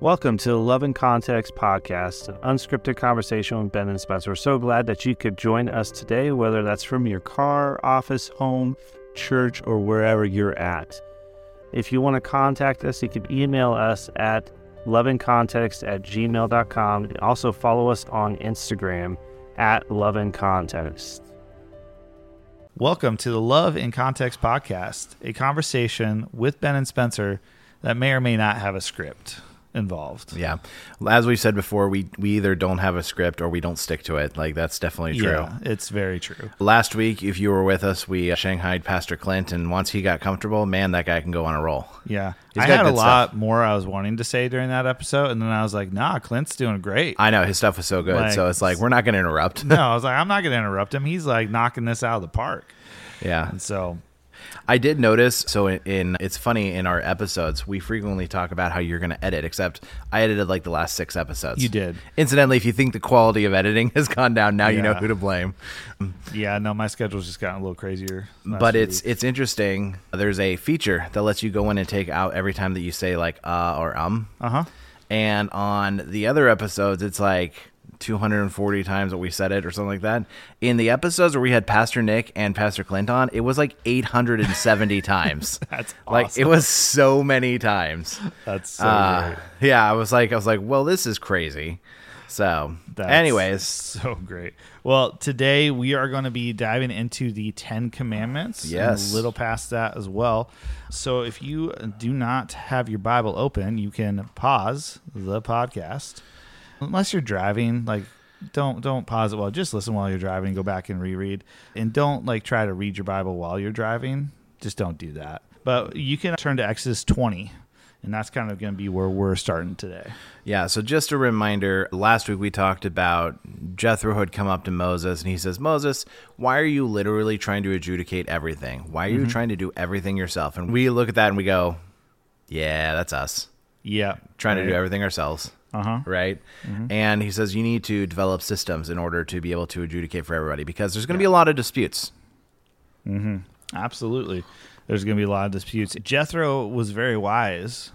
Welcome to the Love and Context podcast, an unscripted conversation with Ben and Spencer. We're so glad that you could join us today, whether that's from your car, office, home, church, or wherever you're at. If you want to contact us, you can email us at loveandcontext at gmail.com. Also follow us on Instagram at Love and Context. Welcome to the Love in Context podcast, a conversation with Ben and Spencer that may or may not have a script involved. Yeah. As we said before, we, we either don't have a script or we don't stick to it. Like, that's definitely true. Yeah, it's very true. Last week, if you were with us, we uh, shanghaied Pastor Clint, and once he got comfortable, man, that guy can go on a roll. Yeah. He's I got had a lot stuff. more I was wanting to say during that episode, and then I was like, nah, Clint's doing great. I know his stuff was so good. Like- so it's like, we're not going to interrupt. no, I was like, I'm not going to interrupt him. He's like knocking this out of the park. yeah. And so, I did notice. So in, in it's funny in our episodes, we frequently talk about how you're going to edit. Except I edited like the last six episodes. You did. Incidentally, if you think the quality of editing has gone down, now you know who to blame. yeah, no, my schedule's just gotten a little crazier. but few it's it's interesting. There's a feature that lets you go in and take out every time that you say like uh or um. uh-huh. And on the other episodes, it's like 240 times that we said it or something like that. In the episodes where we had Pastor Nick and Pastor Clint on, it was like 870 times. That's like it was so many times. That's so Uh, great. yeah, I was like, I was like, well, this is crazy. So, That's anyways, so great. Well, today we are going to be diving into the Ten Commandments. and Yes. a little past that as well. So, if you do not have your Bible open, you can pause the podcast. Unless you're driving, like don't don't pause it while just listen while you're driving. Go back and reread, and don't like try to read your Bible while you're driving. Just don't do that. But you can turn to Exodus 20, and that's kind of going to be where we're starting today. Yeah, so just a reminder last week we talked about Jethro had come up to Moses and he says, Moses, why are you literally trying to adjudicate everything? Why are you mm-hmm. trying to do everything yourself? And we look at that and we go, yeah, that's us Yeah, trying to do everything ourselves. Uh huh. Right. And he says, you need to develop systems in order to be able to adjudicate for everybody because there's going to be a lot of disputes. Absolutely. There's going to be a lot of disputes. Jethro was very wise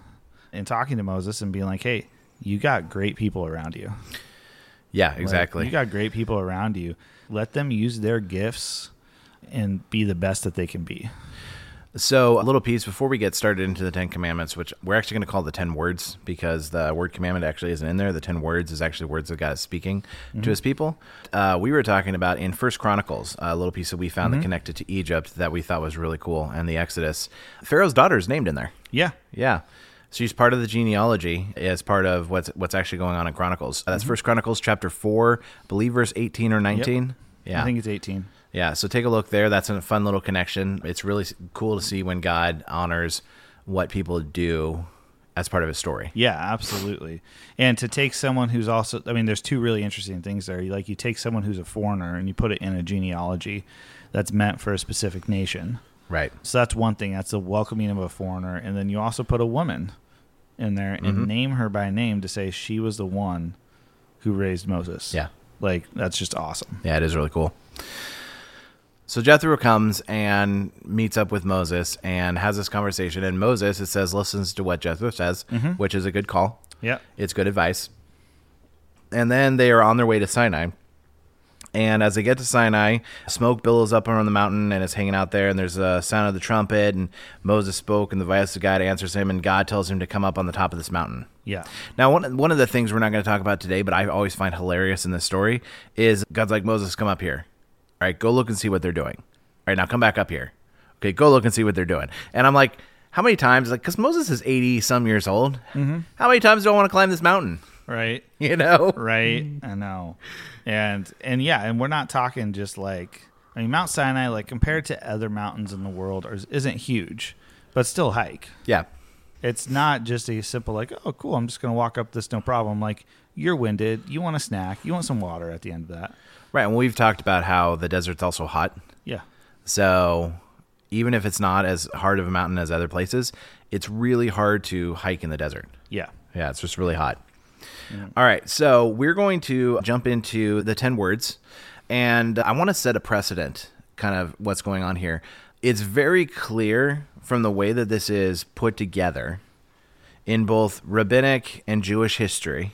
in talking to Moses and being like, hey, you got great people around you. Yeah, Like, exactly. you got great people around you. Let them use their gifts and be the best that they can be. So, a little piece before we get started into the Ten Commandments, which we're actually going to call the Ten Words because the word commandment actually isn't in there. The Ten Words is actually words that God is speaking to mm-hmm. his people. Uh, we were talking about in First Chronicles, a little piece that we found that mm-hmm. connected to Egypt that we thought was really cool, and the Exodus. Pharaoh's daughter is named in there. Yeah. Yeah. She's part of the genealogy as part of what's what's actually going on in Chronicles. That's mm-hmm. First Chronicles chapter four, I believe verse eighteen or nineteen. Yeah. I think it's 18. Yeah, so take a look there. That's a fun little connection. It's really cool to see when God honors what people do as part of his story. Yeah, absolutely. And to take someone who's also, I mean, there's two really interesting things there. Like, you take someone who's a foreigner and you put it in a genealogy that's meant for a specific nation. Right. So that's one thing. That's the welcoming of a foreigner. And then you also put a woman in there and Mm-hmm. name her by name to say she was the one who raised Moses. Yeah. Like, that's just awesome. Yeah, it is really cool. So Jethro comes and meets up with Moses and has this conversation. And Moses, it says, listens to what Jethro says, mm-hmm. which is a good call. Yeah. It's good advice. And then they are on their way to Sinai. And as they get to Sinai, smoke billows up around the mountain and it's hanging out there. And there's a sound of the trumpet. And Moses spoke, and the voice of God answers him. And God tells him to come up on the top of this mountain. Yeah. Now, one, one of the things we're not going to talk about today, but I always find hilarious in this story, is God's like, Moses, come up here. All right, go look and see what they're doing. All right, now come back up here. Okay, go look and see what they're doing. And I'm like, how many times? Like, because Moses is 80 some years old. Mm-hmm. How many times do I want to climb this mountain? Right. You know? Right. I know. And, and yeah, and we're not talking just like, I mean, Mount Sinai, like, compared to other mountains in the world, is- isn't huge, but still hike. Yeah. It's not just a simple like, oh, cool, I'm just gonna walk up this, no problem. Like you're winded, you want a snack, you want some water at the end of that. Right. And we've talked about how the desert's also hot. Yeah, So even if it's not as hard of a mountain as other places, it's really hard to hike in the desert. yeah, Yeah, it's just really hot. Mm. All right, so we're going to jump into the 10 words, and I want to set a precedent, kind of what's going on here. It's very clear from the way that this is put together in both rabbinic and Jewish history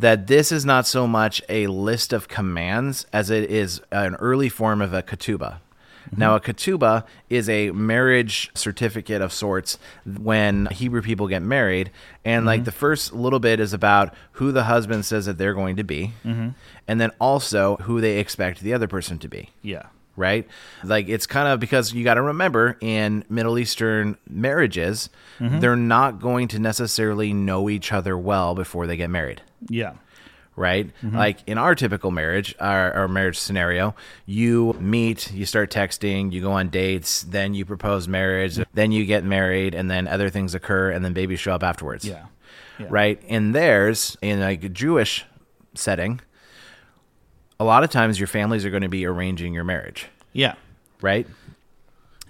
that this is not so much a list of commands as it is an early form of a ketubah. Mm-hmm. Now, a ketubah is a marriage certificate of sorts when Hebrew people get married. And like mm-hmm. the first little bit is about who the husband says that they're going to be, mm-hmm. and then also who they expect the other person to be Yeah. Right? Like it's kind of because you got to remember in Middle Eastern marriages, mm-hmm. they're not going to necessarily know each other well before they get married, Yeah. right? Mm-hmm. Like in our typical marriage, our, our marriage scenario, you meet, you start texting, you go on dates, then you propose marriage, then you get married, and then other things occur, and then babies show up afterwards Yeah. Yeah. right? In theirs, in like a Jewish setting, a lot of times your families are going to be arranging your marriage, Yeah. right?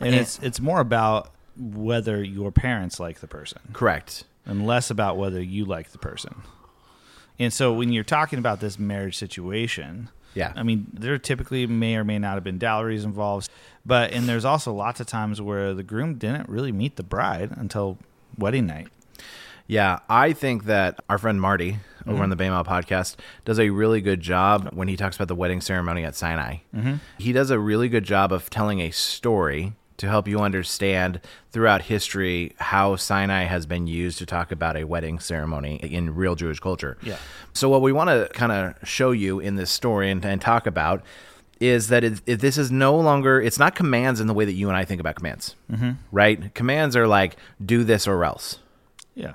And it's it's more about whether your parents like the person Correct. and less about whether you like the person. And so when you're talking about this marriage situation, Yeah. I mean, there typically may or may not have been dowries involved, but and there's also lots of times where the groom didn't really meet the bride until wedding night. Yeah, I think that our friend Marty over on the BEMA podcast does a really good job when he talks about the wedding ceremony at Sinai. Mm-hmm. He does a really good job of telling a story to help you understand throughout history how Sinai has been used to talk about a wedding ceremony in real Jewish culture. Yeah. So, what we want to kind of show you in this story and, and talk about is that it, it, this is no longer, it's not commands in the way that you and I think about commands, mm-hmm. right? Commands are like, do this or else. Yeah.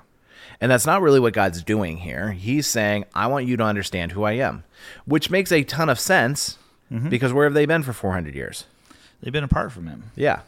And that's not really what God's doing here. He's saying, I want you to understand who I am, which makes a ton of sense mm-hmm. because where have they been for 400 years? They've been apart from him. Yeah.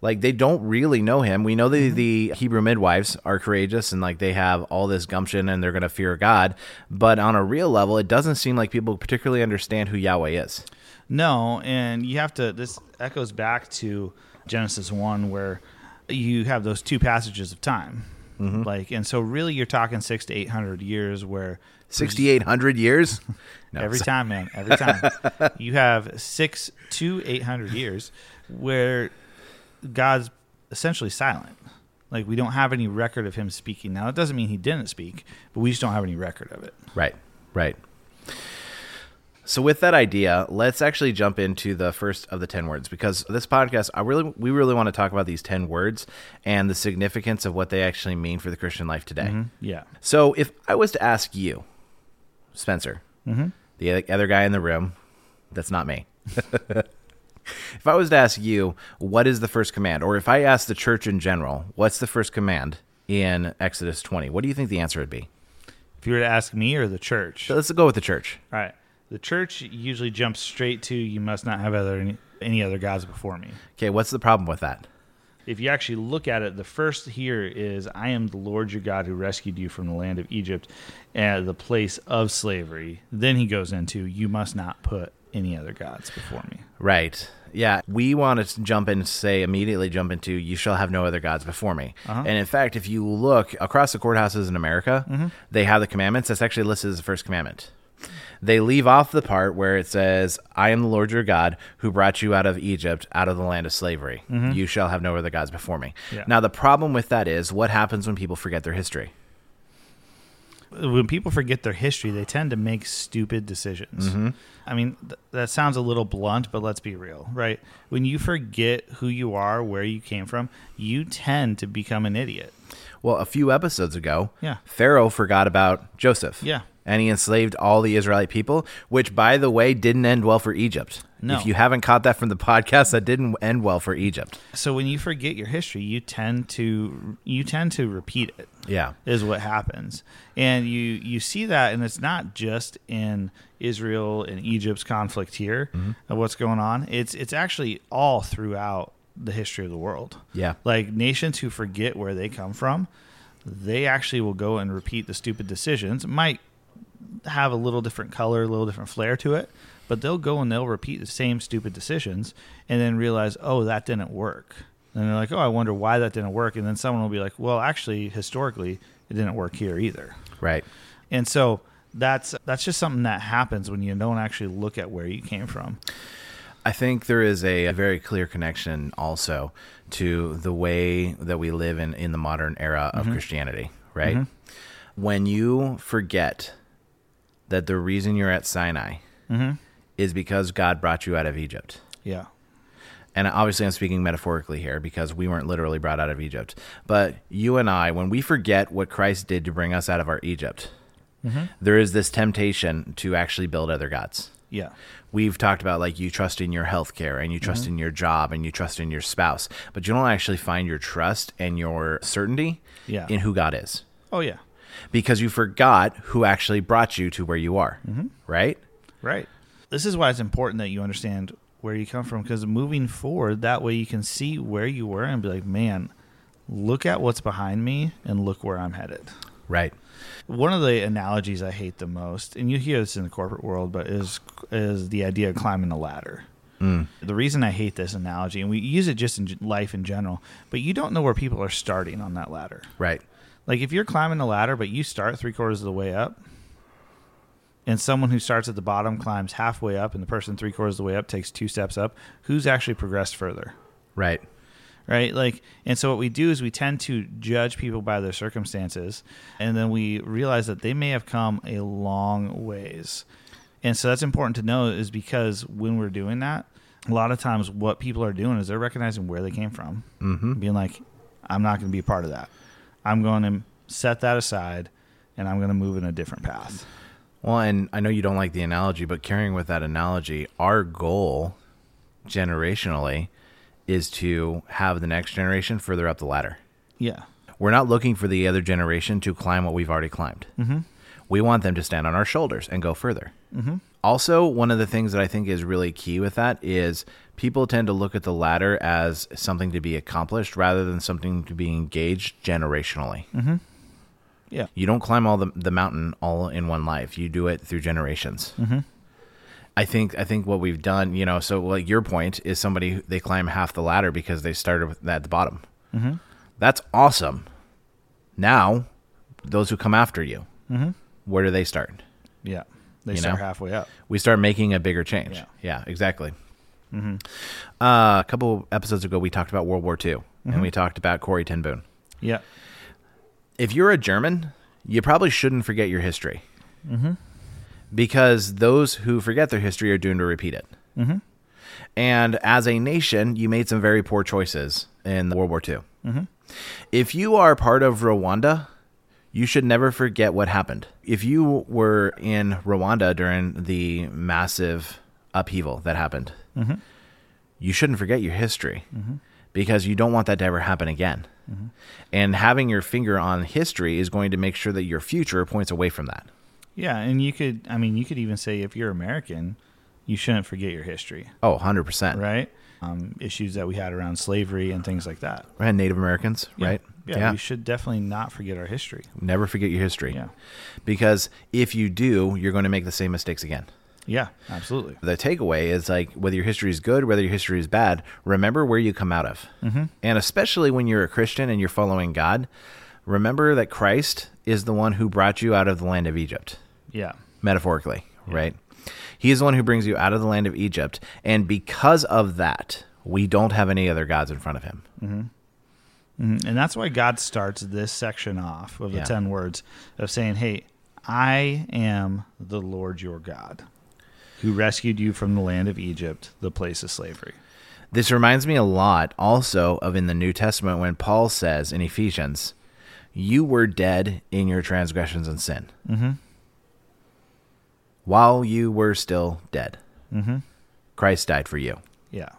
Like they don't really know him. We know that mm-hmm. the Hebrew midwives are courageous and like they have all this gumption and they're going to fear God. But on a real level, it doesn't seem like people particularly understand who Yahweh is. No, and you have to. This echoes back to Genesis one, where you have those two passages of time, Mm-hmm. like, and so really you're talking six to eight hundred years, where 6,800 years? No, every time, man, every time you have six to eight hundred years where God's essentially silent. Like we don't have any record of him speaking. Now it doesn't mean he didn't speak, but we just don't have any record of it. Right, right. So with that idea, let's actually jump into the first of the 10 words because this podcast I really we really want to talk about these 10 words and the significance of what they actually mean for the Christian life today. Mm-hmm. Yeah. So if I was to ask you, Spencer, mm-hmm. the other guy in the room, that's not me. if I was to ask you, what is the first command? Or if I ask the church in general, what's the first command in Exodus 20? What do you think the answer would be? If you were to ask me or the church, So let's go with the church. All right. The church usually jumps straight to you must not have other any, any other gods before me. Okay, what's the problem with that? If you actually look at it, the first here is I am the Lord your God who rescued you from the land of Egypt and the place of slavery. Then he goes into you must not put any other gods before me. Right. Yeah, we want to jump in and say immediately jump into you shall have no other gods before me. Uh-huh. And in fact, if you look across the courthouses in America, Mm-hmm. they have the commandments. That's actually listed as the first commandment. They leave off the part where it says, I am the Lord your God who brought you out of Egypt, out of the land of slavery. You shall have no other gods before me. Mm-hmm. Yeah. Now, the problem with that is what happens when people forget their history? when people forget their history, they tend to make stupid decisions. I mean, th- that sounds a little blunt, but let's be real, right? When you forget who you are, where you came from, you tend to become an idiot. Well, a few episodes ago, Yeah. Pharaoh forgot about Joseph. Yeah. And he enslaved all the Israelite people, which, by the way, didn't end well for Egypt. No. If you haven't caught that from the podcast, that didn't end well for Egypt. So when you forget your history, you tend to you tend to repeat it. Yeah. is what happens and you you see that and it's not just in israel and egypt's conflict here mm-hmm. of what's going on it's it's actually all throughout the history of the world Yeah. like nations who forget where they come from they actually will go and repeat the stupid decisions might have a little different color a little different flair to it but they'll go and they'll repeat the same stupid decisions and then realize oh that didn't work and they're like oh i wonder why that didn't work and then someone will be like well actually historically it didn't work here either Right. and so that's that's just something that happens when you don't actually look at where you came from I think there is a, a very clear connection also to the way that we live in, in the modern era of Christianity, right? Mhm. When you forget that the reason you're at Sinai Mm-hmm. is because God brought you out of Egypt. Yeah. And obviously, I'm speaking metaphorically here because we weren't literally brought out of Egypt. But you and I, when we forget what Christ did to bring us out of our Egypt, there is this temptation to actually build other gods. Yeah. We've talked about like you trust in your health care and you trust in your job and you trust in your spouse, but you don't actually find your trust and your certainty Yeah. in who God is Oh yeah. Because you forgot who actually brought you to where you are, mm-hmm. right? Right. This is why it's important that you understand where you come from because moving forward, that way you can see where you were and be like, man, look at what's behind me and look where I'm headed. Right. One of the analogies I hate the most, and you hear this in the corporate world, but is is the idea of climbing a ladder. Mm. The reason I hate this analogy, and we use it just in life in general, but you don't know where people are starting on that ladder. Right. Like if you're climbing the ladder, but you start three quarters of the way up, and someone who starts at the bottom climbs halfway up, and the person three quarters of the way up takes two steps up, who's actually progressed further? Right. Right? Like, and so what we do is we tend to judge people by their circumstances, and then we realize that they may have come a long ways. And so that's important to know is because when we're doing that, a lot of times what people are doing is they're recognizing where they came from, Mm-hmm. being like, I'm not going to be a part of that. I'm going to set that aside and I'm going to move in a different path. Well, and I know you don't like the analogy, but carrying with that analogy, our goal generationally is to have the next generation further up the ladder. Yeah. We're not looking for the other generation to climb what we've already climbed. Mm-hmm. We want them to stand on our shoulders and go further. Mm-hmm. Also, one of the things that I think is really key with that is people tend to look at the ladder as something to be accomplished rather than something to be engaged generationally. Mm-hmm. Yeah. You don't climb all the, the mountain all in one life. You do it through generations. Mm-hmm. I think I think what we've done, you know, so like your point is somebody who- they climb half the ladder because they started with, at the bottom. Mm-hmm. That's awesome. Now, those who come after you, Mm-hmm. where do they start? Yeah. They You start know? halfway up. We start making a bigger change. Yeah. Yeah, exactly. Mm-hmm. Uh, a couple episodes ago, we talked about World War II, Mm-hmm. and we talked about Corrie ten Boom. Yeah. If you're a German, you probably shouldn't forget your history Mm-hmm. because those who forget their history are doomed to repeat it. Mm-hmm. And as a nation, you made some very poor choices in World War II. Mm-hmm. If you are part of Rwanda, you should never forget what happened. If you were in Rwanda during the massive upheaval that happened, Mm-hmm. you shouldn't forget your history because you don't want that to ever happen again. And having your finger on history is going to make sure that your future points away from that. Yeah, and you could I mean you could even say if you're American, you shouldn't forget your history, Oh, 100%. right? Um, issues that we had around slavery and things like that. And Native Americans, Yeah. right? Yeah, we should definitely not forget our history. Never forget your history. Yeah. Because if you do, you're going to make the same mistakes again. Yeah, absolutely. The takeaway is like whether your history is good, whether your history is bad, remember where you come out of. Mm-hmm. And especially when you're a Christian and you're following God, remember that Christ is the one who brought you out of the land of Egypt, Yeah. metaphorically, right? He is the one who brings you out of the land of Egypt. And because of that, we don't have any other gods in front of him. Mhm. And that's why God starts this section off of the Yeah. 10 words of saying, Hey, I am the Lord your God who rescued you from the land of Egypt, the place of slavery. This reminds me a lot also of in the New Testament when Paul says in Ephesians, You were dead in your transgressions and sin Mm-hmm. while you were still dead. Mm-hmm. Christ died for you. Yeah.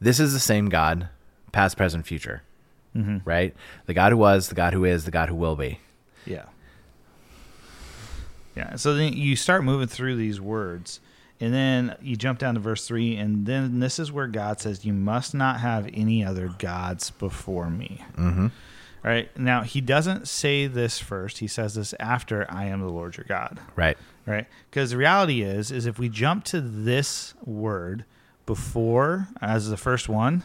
This is the same God, past, present, future, Mm-hmm. right? The God who was, the God who is, the God who will be. Yeah. Yeah. So then you start moving through these words, and then you jump down to verse three, and then this is where God says, You must not have any other gods before me. Mm-hmm. All right. Now, he doesn't say this first. He says this after I am the Lord your God. Right. Right. Because the reality is, is if we jump to this word before as the first one,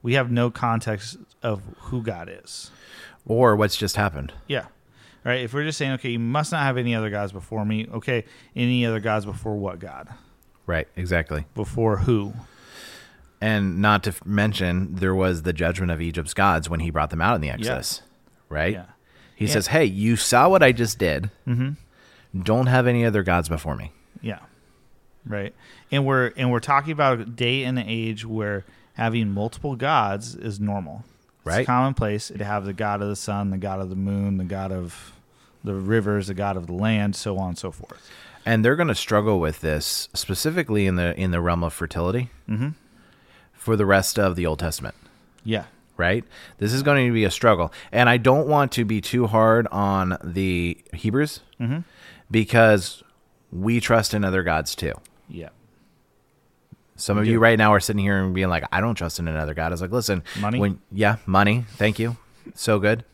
we have no context of who God is. Or what's just happened. Yeah. Right. If we're just saying, okay, you must not have any other gods before me. Okay. Any other gods before what God? Right. Exactly. Before who? And not to mention, there was the judgment of Egypt's gods when he brought them out in the Exodus. Right? Yeah. He Yeah. says, "Hey, you saw what I just did. Mm-hmm. Don't have any other gods before me." Yeah. Right. And we're and we're talking about a day and age where having multiple gods is normal. Right. It's commonplace to have the god of the sun, the god of the moon, the god of the rivers, the god of the land, so on and so forth. And they're going to struggle with this specifically in the in the realm of fertility Mm-hmm. for the rest of the Old Testament. Yeah. right? This is going to be a struggle. And I don't want to be too hard on the Hebrews Mm-hmm. because we trust in other gods too. Yeah. Some of you right now are sitting here and being like, I don't trust in another God. I was like, listen, Money? When, yeah, money. Thank you. So good.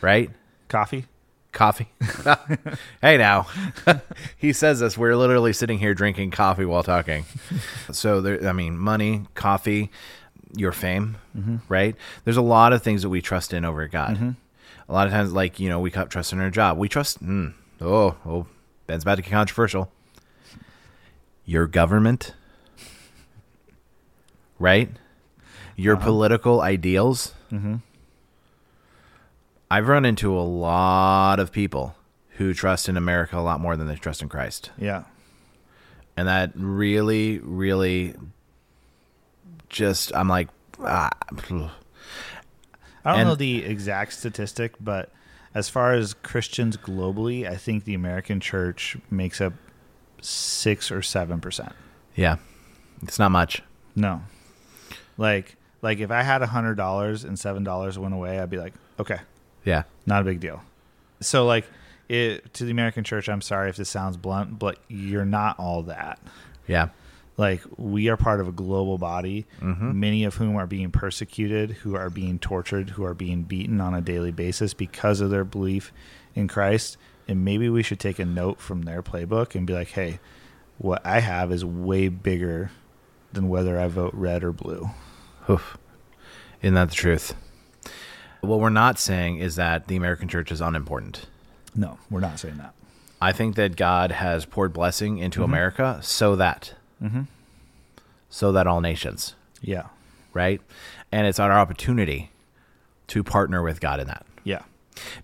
Right? Coffee. Coffee. hey, now. he says this. We're literally sitting here drinking coffee while talking. so, there, I mean, money, coffee, your fame, right? There's a lot of things that we trust in over God. A lot of times, like, you know, we trust in our job. We trust, mm, oh, oh, Ben's about to get controversial. Your government, right? Your political ideals. Mm-hmm. I've run into a lot of people who trust in America a lot more than they trust in Christ. Yeah. And that really, really just, I'm like, ah. I don't And- know the exact statistic, but as far as Christians globally, I think the American church makes up six or seven percent. yeah, it's not much. No. Like like if I had a hundred dollars and seven dollars went away, I'd be like, okay, Yeah. not a big deal. So like it to the American church, I'm sorry if this sounds blunt, but you're not all that. Yeah. Like we are part of a global body, mm-hmm. many of whom are being persecuted, who are being tortured, who are being beaten on a daily basis because of their belief in Christ. And maybe we should take a note from their playbook and be like, hey, what I have is way bigger than whether I vote red or blue. Oof. Isn't that the truth? What we're not saying is that the American church is unimportant. No, we're not saying that. I think that God has poured blessing into America so that, Mm-hmm. so that all nations, Yeah. right? And it's our opportunity to partner with God in that Yeah.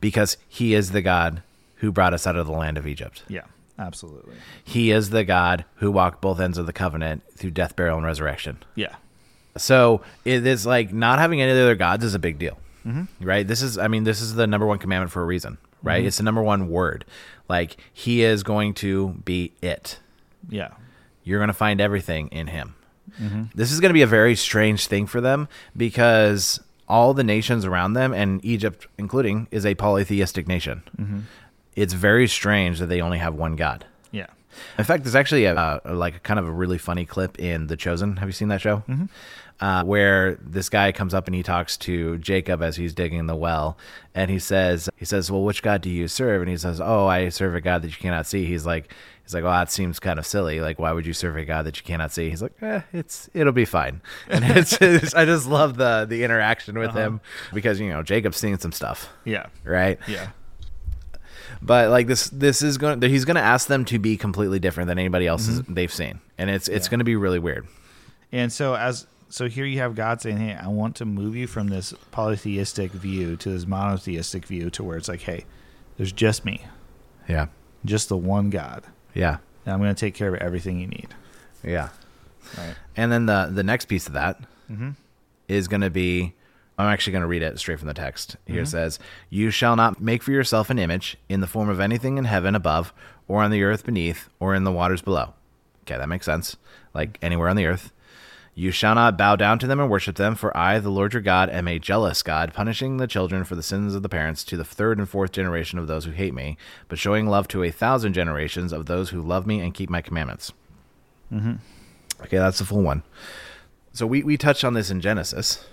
because He is the God who brought us out of the land of Egypt. Yeah. Absolutely. He is the God who walked both ends of the covenant through death, burial, and resurrection. Yeah. So it is like not having any other gods is a big deal, mm-hmm. right? This is, I mean, this is the number one commandment for a reason, right? Mm-hmm. It's the number one word. Like He is going to be it. Yeah. You're going to find everything in Him. Mm-hmm. This is going to be a very strange thing for them because all the nations around them, and Egypt including, is a polytheistic nation. It's very strange that they only have one God. Yeah. In fact, there's actually a, uh, like a kind of a really funny clip in The Chosen. Have you seen that show? Uh, where this guy comes up and he talks to Jacob as he's digging the well, and he says, he says, "Well, which God do you serve?" And he says, "Oh, I serve a God that you cannot see." He's like, he's like, "Well, that seems kind of silly. Like, why would you serve a God that you cannot see?" He's like, eh, "It's it'll be fine." And it's, it's I just love the the interaction with him because you know Jacob's seeing some stuff, Yeah. right? Yeah. but like this this is going he's going to ask them to be completely different than anybody else Mm-hmm. they've seen and it's it's Yeah. going to be really weird And so as so here you have God saying, "Hey, I want to move you from this polytheistic view to this monotheistic view to where it's like, hey, there's just me, yeah. Just the one God, yeah. And I'm going to take care of everything you need." yeah. Right. and then the the next piece of that is Mm-hmm. going to be i'm actually going to read it straight from the text. Here it says you shall not make for yourself an image in the form of anything in heaven above or on the earth beneath or in the waters below. Okay that makes sense. Like anywhere on the earth You shall not bow down to them and worship them, for I, the Lord your God, am a jealous God, punishing the children for the sins of the parents to the third and fourth generation of those who hate me, but showing love to a thousand generations of those who love me and keep my commandments. Mm-hmm. Okay, that's the full one. So we, we touched on this in Genesis.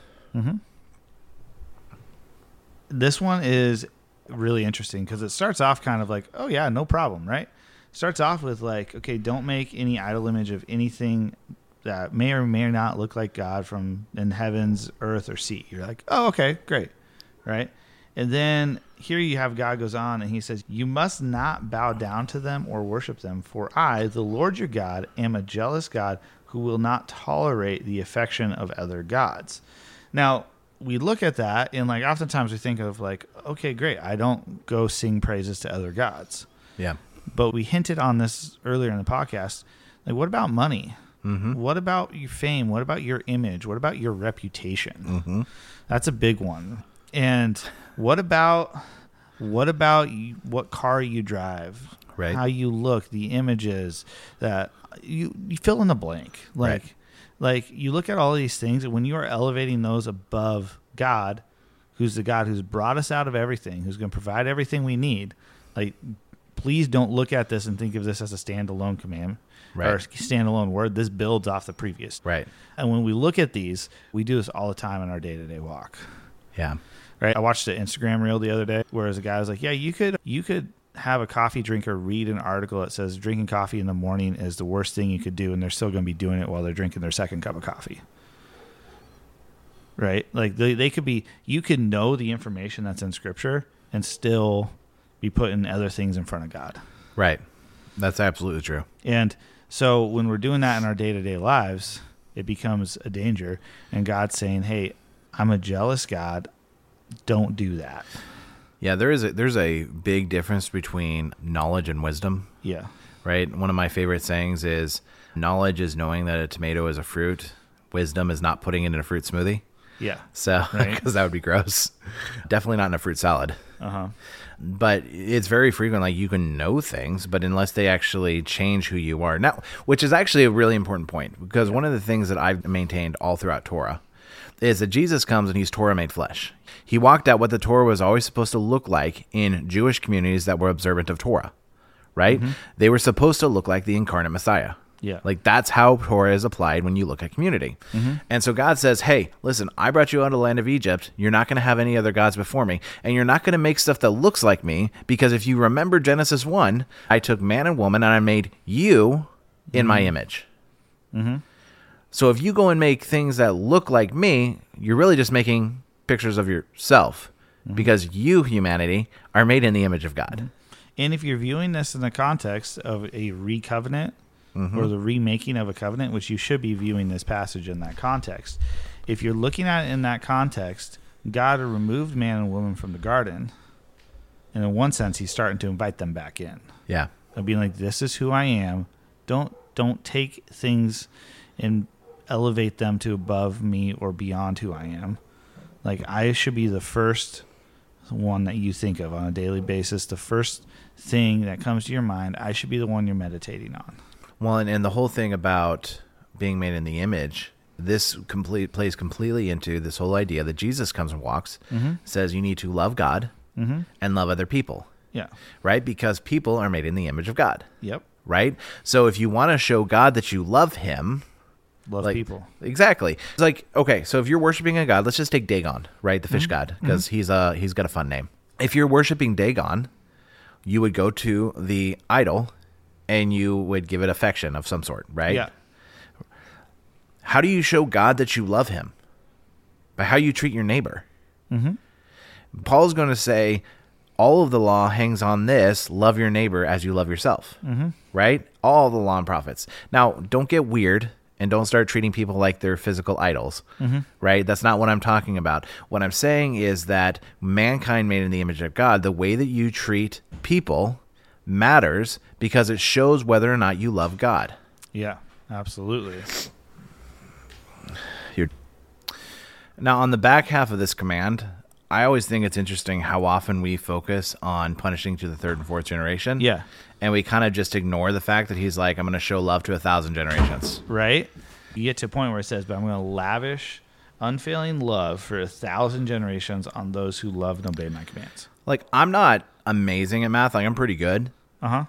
This one is really interesting because it starts off kind of like, oh yeah, no problem, right? Starts off with like, okay, don't make any idol image of anything that may or may not look like God from in heavens, earth, or sea. You're like, oh, okay, great, right? And then here you have God goes on and he says, You must not bow down to them or worship them, for I, the Lord your God, am a jealous God who will not tolerate the affection of other gods. Now, we look at that and like oftentimes we think of like, okay, great, I don't go sing praises to other gods. Yeah. But we hinted on this earlier in the podcast. Like, what about money? Mm-hmm. What about your fame? What about your image? What about your reputation? Mm-hmm. That's a big one. And what about what about you, what car you drive? Right. How you look, the images that you you fill in the blank. Like Right. like you look at all these things and when you are elevating those above God, who's the God who's brought us out of everything, who's going to provide everything we need, like please don't look at this and think of this as a standalone command or Right. a standalone word. This builds off the previous. Right. And when we look at these, we do this all the time in our day to day walk. Yeah. Right. I watched an Instagram reel the other day where a guy was like, Yeah, you could you could have a coffee drinker read an article that says drinking coffee in the morning is the worst thing you could do, and they're still going to be doing it while they're drinking their second cup of coffee. Right? Like they, they could be, you could know the information that's in scripture and still be putting other things in front of God. Right. That's absolutely true. And so when we're doing that in our day to day lives, it becomes a danger. And God's saying, Hey, I'm a jealous God. Don't do that. Yeah, there is a there's a big difference between knowledge and wisdom, Yeah. right? One of my favorite sayings is knowledge is knowing that a tomato is a fruit. Wisdom is not putting it in a fruit smoothie. Yeah. So, Right. because that would be gross. Definitely not in a fruit salad. Uh huh. But it's very frequent, like you can know things, but unless they actually change who you are. Now, which is actually a really important point because one of the things that I've maintained all throughout Torah is that Jesus comes and he's Torah made flesh. He walked out what the Torah was always supposed to look like in Jewish communities that were observant of Torah, right? They were supposed to look like the incarnate Messiah. Yeah. Like that's how Torah is applied when you look at community. Mm-hmm. And so God says, "Hey, listen, I brought you out of the land of Egypt. You're not going to have any other gods before me, and you're not going to make stuff that looks like me because if you remember Genesis 1, I took man and woman and I made you in my mm-hmm. image." Mm-hmm. So if you go and make things that look like me, you're really just making pictures of yourself because you humanity are made in the image of God. And if you're viewing this in the context of a recovenant Mm-hmm. or the remaking of a covenant, which you should be viewing this passage in that context, if you're looking at it in that context, God removed man and woman from the garden. And in one sense, he's starting to invite them back in. Yeah. of being like, "This is who I am." Don't don't take things and elevate them to above me or beyond who I am. Like I should be the first one that you think of on a daily basis. The first thing that comes to your mind. I should be the one you're meditating on. Well, and, and the whole thing about being made in the image, this complete plays completely into this whole idea that Jesus comes and walks, mm-hmm. says you need to love God mm-hmm. and love other people, Yeah. right? Because people are made in the image of God, Yep. right? So if you want to show God that you love Him, Love like people. exactly, it's like okay, so if you're worshiping a god, let's just take Dagon, right, the fish mm-hmm. god, because he's uh he's got a fun name. If you're worshiping Dagon, you would go to the idol and you would give it affection of some sort, right? Yeah. How do you show God that you love him? By how you treat your neighbor. Mm-hmm. Paul's going to say, all of the law hangs on this love your neighbor as you love yourself. Mm-hmm. Right? All the law and prophets. Now, don't get weird and don't start treating people like they're physical idols. Right? That's not what I'm talking about. What I'm saying is that mankind made in the image of God, the way that you treat people matters because it shows whether or not you love God. Yeah. Absolutely. You're... Now, on the back half of this command, I always think it's interesting how often we focus on punishing to the third and fourth generation. Yeah. And we kind of just ignore the fact that he's like, I'm going to show love to a thousand generations. Right? You get to a point where it says, "But I'm going to lavish unfailing love for a thousand generations on those who love and obey my commands." Like, I'm not amazing at math. Like, I'm pretty good. Uh huh.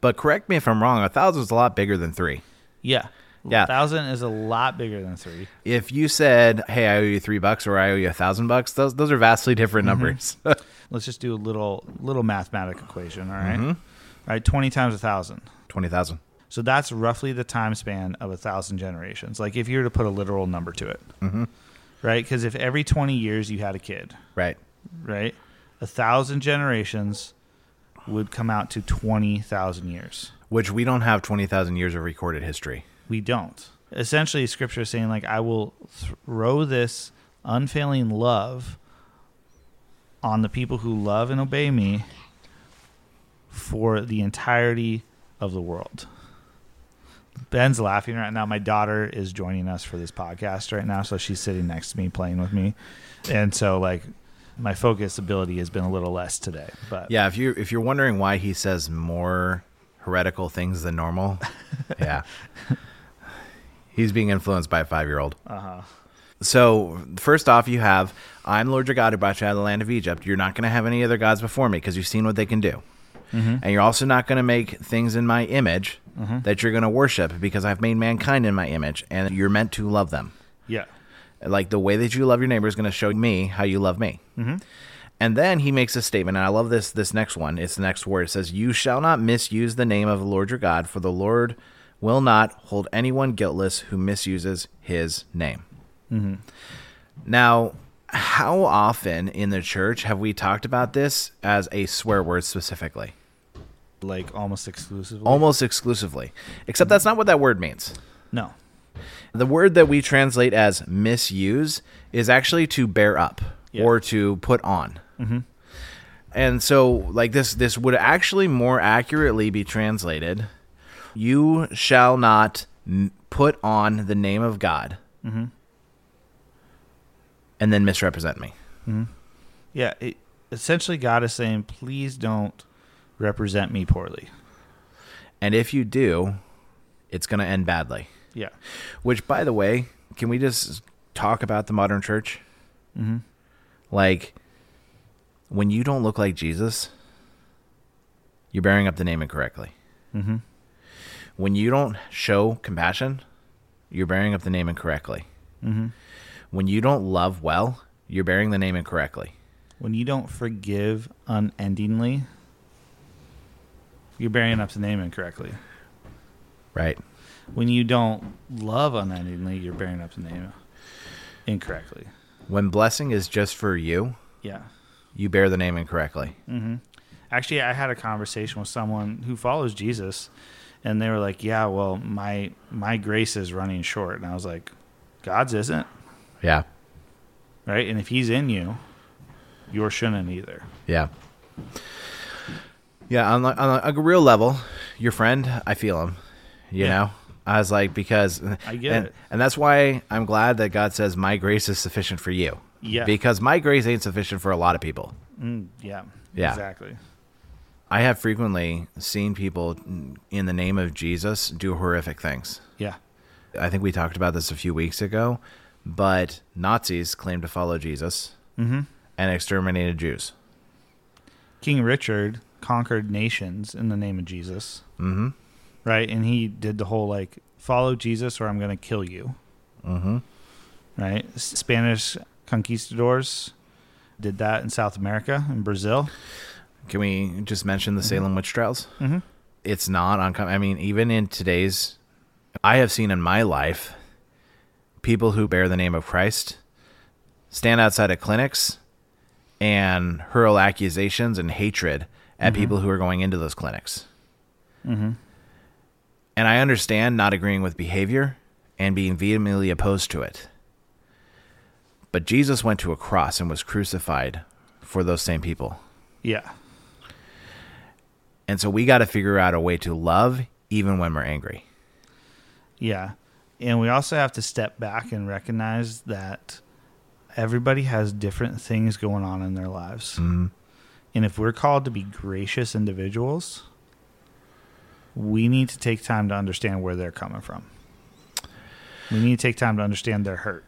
But correct me if I'm wrong, a thousand is a lot bigger than three. Yeah. Yeah. Thousand is a lot bigger than three. If you said, hey, I owe you three bucks or I owe you a thousand bucks, those, those are vastly different numbers. Let's just do a little little mathematic equation. All right? All right. Twenty times a thousand. 20,000. So that's roughly the time span of a thousand generations. Like if you were to put a literal number to it, mm-hmm. right? Because if every twenty years you had a kid, Right. right, a thousand generations would come out to twenty thousand years. Which we don't have 20,000 years of recorded history. We don't. Essentially, Scripture is saying like, I will throw this unfailing love on the people who love and obey me for the entirety of the world. Ben's laughing right now. My daughter is joining us for this podcast right now, so she's sitting next to me playing with me. And so like my focus ability has been a little less today. But Yeah, if you if you're wondering why he says more heretical things than normal, yeah, he's being influenced by a five year old. uh-huh. So first off, you have I'm Lord your God who brought you out of the land of Egypt. You're not going to have any other gods before me because you've seen what they can do, and you're also not going to make things in my image that you're going to worship because I've made mankind in my image, and you're meant to love them. Yeah. Like the way that you love your neighbor is going to show me how you love me. And then he makes a statement, and I love this. This next one, it's the next word. It says, "You shall not misuse the name of the Lord your God, for the Lord will not hold anyone guiltless who misuses His name." Mm-hmm. Now, how often in the church have we talked about this as a swear word specifically? Like almost exclusively. Almost exclusively. Except that's not what that word means. no. The word that we translate as misuse is actually to bear up Yeah. or to put on. Mm-hmm. And so, like this, this would actually more accurately be translated: "You shall not put on the name of God, mm-hmm. and then misrepresent me." Mm-hmm. Yeah, it, essentially God is saying, please don't represent me poorly. And if you do, it's going to end badly. Yeah. Which, by the way, can we just talk about the modern church? Mm-hmm. Like, when you don't look like Jesus, you're bearing up the name incorrectly. Mm-hmm. When you don't show compassion, you're bearing up the name incorrectly. Mm-hmm. When you don't love well, you're bearing the name incorrectly. When you don't forgive unendingly, you're bearing up the name incorrectly. Right? When you don't love unendingly, you're bearing up the name incorrectly. When blessing is just for you, Yeah. you bear the name incorrectly. Mm-hmm. Actually, I had a conversation with someone who follows Jesus, and they were like, "Yeah, well, my my grace is running short," and I was like, "God's isn't, Yeah. right? And if He's in you, yours shouldn't either." Yeah. Yeah, on, like- on a real level, your friend, I feel him. You Yeah. know, I was like because I get and, it. and that's why I'm glad that God says my grace is sufficient for you. Yeah. Because my grace ain't sufficient for a lot of people. Mm, yeah. Yeah. Exactly. I have frequently seen people in the name of Jesus do horrific things. Yeah. I think we talked about this a few weeks ago, but Nazis claimed to follow Jesus Mm-hmm. and exterminated Jews. King Richard conquered nations in the name of Jesus, Mm-hmm. Right? And he did the whole like follow Jesus or I'm going to kill you, Mm-hmm. right? Spanish conquistadors did that in South America in Brazil. Can we just mention the Salem witch trials? Mm-hmm. It's not uncommon. I mean, even in today's, I have seen in my life people who bear the name of Christ stand outside of clinics and hurl accusations and hatred at people who are going into those clinics. Mm-hmm. And I understand not agreeing with behavior and being vehemently opposed to it. But Jesus went to a cross and was crucified for those same people. Yeah. And so we got to figure out a way to love even when we're angry. Yeah. And we also have to step back and recognize that everybody has different things going on in their lives. Mm-hmm. And if we're called to be gracious individuals, we need to take time to understand where they're coming from. We need to take time to understand their hurt.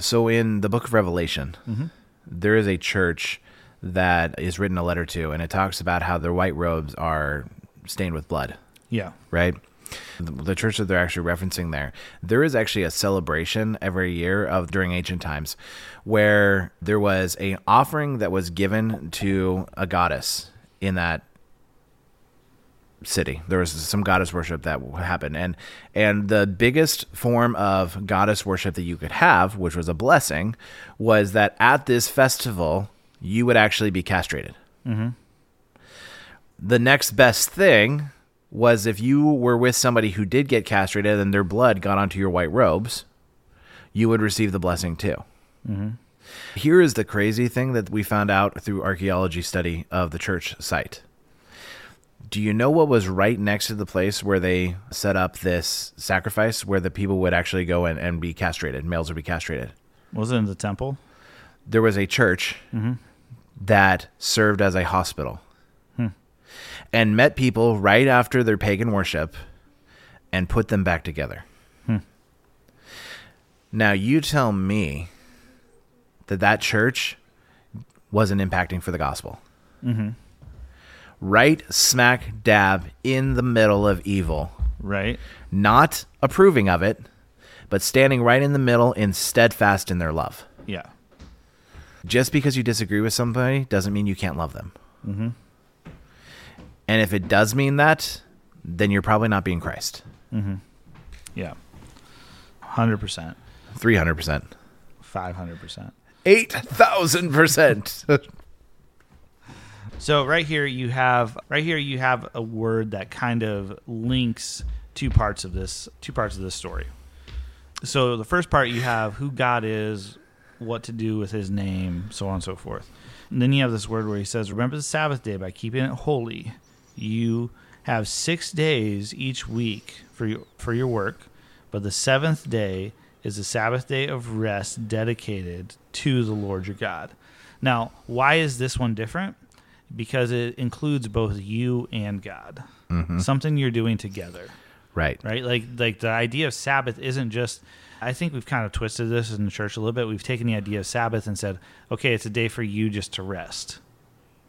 So in the book of Revelation, Mm-hmm. there is a church that is written a letter to, and it talks about how their white robes are stained with blood, Yeah. right? The, the church that they're actually referencing there, there is actually a celebration every year of during ancient times where there was a offering that was given to a goddess in that city. There was some goddess worship that happened, and and the biggest form of goddess worship that you could have, which was a blessing, was that at this festival you would actually be castrated. Mm-hmm. The next best thing was if you were with somebody who did get castrated and their blood got onto your white robes, you would receive the blessing too. Here is the crazy thing that we found out through archaeology study of the church site. Do you know what was right next to the place where they set up this sacrifice where the people would actually go and, and be castrated? Males would be castrated. Was it in the temple? There was a church mm-hmm. that served as a hospital hmm. and met people right after their pagan worship and put them back together. Hmm. Now, you tell me that that church wasn't impacting for the gospel. Mm-hmm. Right smack dab in the middle of evil, Right. not approving of it, but standing right in the middle and steadfast in their love. Yeah. Just because you disagree with somebody doesn't mean you can't love them. Mm-hmm. And if it does mean that, then you're probably not being Christ. Yeah. Hundred percent. 300%. Five hundred percent. 8,000%. So right here you have right here you have a word that kind of links two parts of this two parts of this story. So the first part you have who God is, what to do with his name, so on and so forth. And then you have this word where he says, Remember the Sabbath day by keeping it holy. You have six days each week for your for your work, but the seventh day is the Sabbath day of rest dedicated to the Lord your God. Now, why is this one different? Because it includes both you and God. Mm-hmm. Something you're doing together right. right? Like like the idea of Sabbath isn't just. I think we've kind of twisted this in the church a little bit. We've taken the idea of Sabbath and said, okay, it's a day for you just to rest.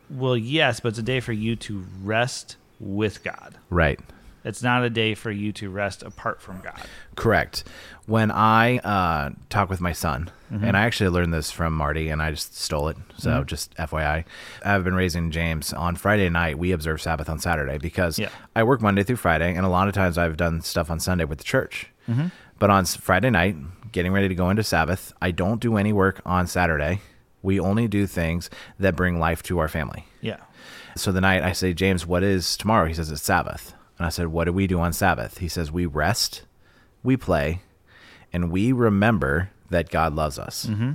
Well, yes, but it's a day for you to rest with God. Right. It's not a day for you to rest apart from God. Correct. When I uh, talk with my son, mm-hmm. and I actually learned this from Marty, and I just stole it. So mm-hmm. just FYI, I've been raising James on Friday night. We observe Sabbath on Saturday because Yeah. I work Monday through Friday, and a lot of times I've done stuff on Sunday with the church. Mm-hmm. But on Friday night, getting ready to go into Sabbath, I don't do any work on Saturday. We only do things that bring life to our family. Yeah. So the night I say, James, what is tomorrow? He says, it's Sabbath. And I said, what do we do on Sabbath? He says, we rest, we play, and we remember that God loves us. Mm-hmm.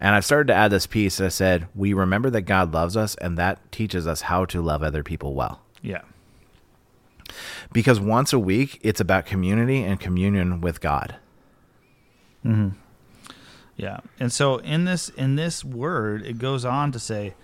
And I've started to add this piece I said, we remember that God loves us, and that teaches us how to love other people well. Yeah. Because once a week, it's about community and communion with God. Hmm. Yeah. And so in this in this word, it goes on to say,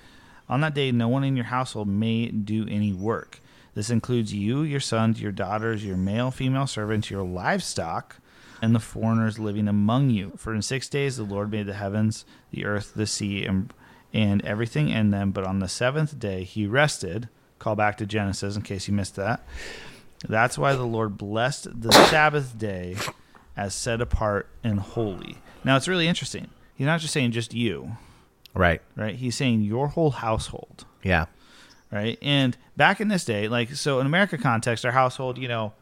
on that day no one in your household may do any work. This includes you, your sons, your daughters, your male, female servants, your livestock, and the foreigners living among you. For in six days the Lord made the heavens, the earth, the sea, and and everything in them. But on the seventh day he rested. Call back to Genesis in case you missed that. That's why the Lord blessed the Sabbath day as set apart and holy. Now it's really interesting. He's not just saying just you, Right. right? He's saying your whole household, Yeah. Right? And back in this day, like so in America context, our household, you know,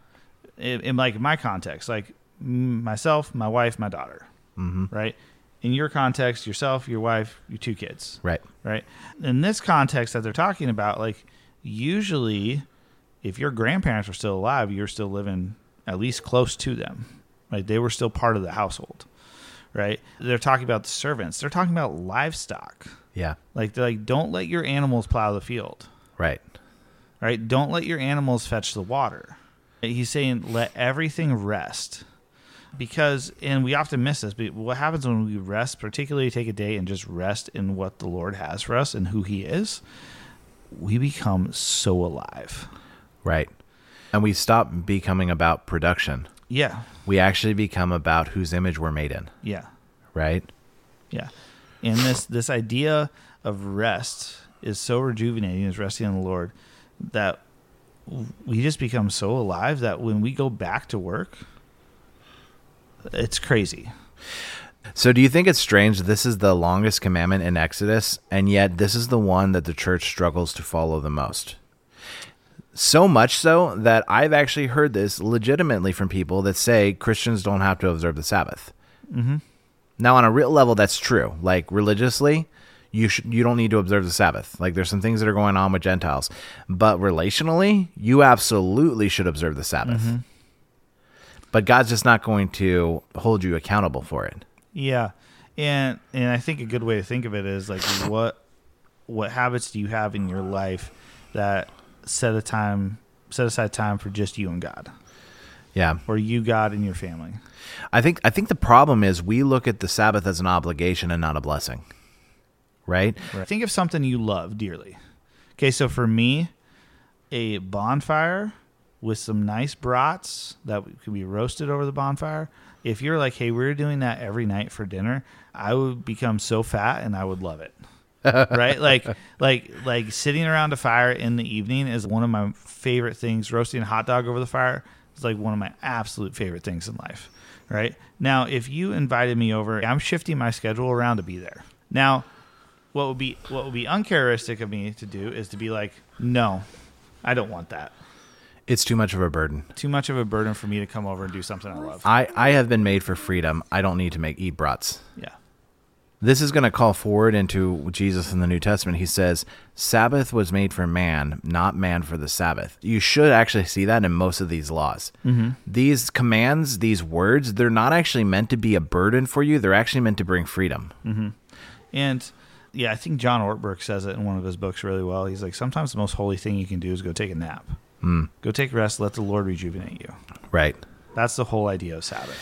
in, in like my context, like myself, my wife, my daughter, Mm-hmm. right? In your context, yourself, your wife, your two kids, Right. right? In this context that they're talking about, like usually, if your grandparents were still alive, you're still living at least close to them, right? They were still part of the household, right? They're talking about the servants. They're talking about livestock. Yeah. Like they're like, don't let your animals plow the field, Right. right? Don't let your animals fetch the water. He's saying let everything rest. Because, and we often miss this, but what happens when we rest, particularly take a day and just rest in what the Lord has for us and who He is, we become so alive. Right. And we stop becoming about production. Yeah, We actually become about whose image we're made in. yeah, Right. yeah. And this this idea of rest is so rejuvenating, is resting in the Lord, that we just become so alive that when we go back to work, it's crazy. So, do you think it's strange that this is the longest commandment in Exodus, and yet this is the one that the church struggles to follow the most? So much so that I've actually heard this legitimately from people that say Christians don't have to observe the Sabbath. Mm-hmm. Now, on a real level, that's true. Like religiously, you should you don't need to observe the Sabbath. Like there's some things that are going on with Gentiles, but relationally, you absolutely should observe the Sabbath. Mm-hmm. But God's just not going to hold you accountable for it. Yeah. And and I think a good way to think of it is like what what habits do you have in your life that set a time set aside time for just you and God Yeah. or you God and your family. I think I think the problem is we look at the Sabbath as an obligation and not a blessing. Right? Think of something you love dearly. Okay, so for me, a bonfire with some nice brats that could be roasted over the bonfire. If you're like, hey, we're doing that every night for dinner, I would become so fat and I would love it. right? Like like like sitting around a fire in the evening is one of my favorite things. Roasting a hot dog over the fire is like one of my absolute favorite things in life. Right? Now, if you invited me over, I'm shifting my schedule around to be there. Now, what would be what would be uncharacteristic of me to do is to be like, no, I don't want that. It's too much of a burden. Too much of a burden for me to come over and do something I love. I, I have been made for freedom. I don't need to make eat brats. Yeah. This is going to call forward into Jesus in the New Testament. He says, Sabbath was made for man, not man for the Sabbath. You should actually see that in most of these laws. Mm-hmm. These commands, these words, they're not actually meant to be a burden for you. They're actually meant to bring freedom. And yeah, I think John Ortberg says it in one of his books really well. He's like, sometimes the most holy thing you can do is go take a nap. Hmm. Go take a rest, let the Lord rejuvenate you. Right. That's the whole idea of Sabbath.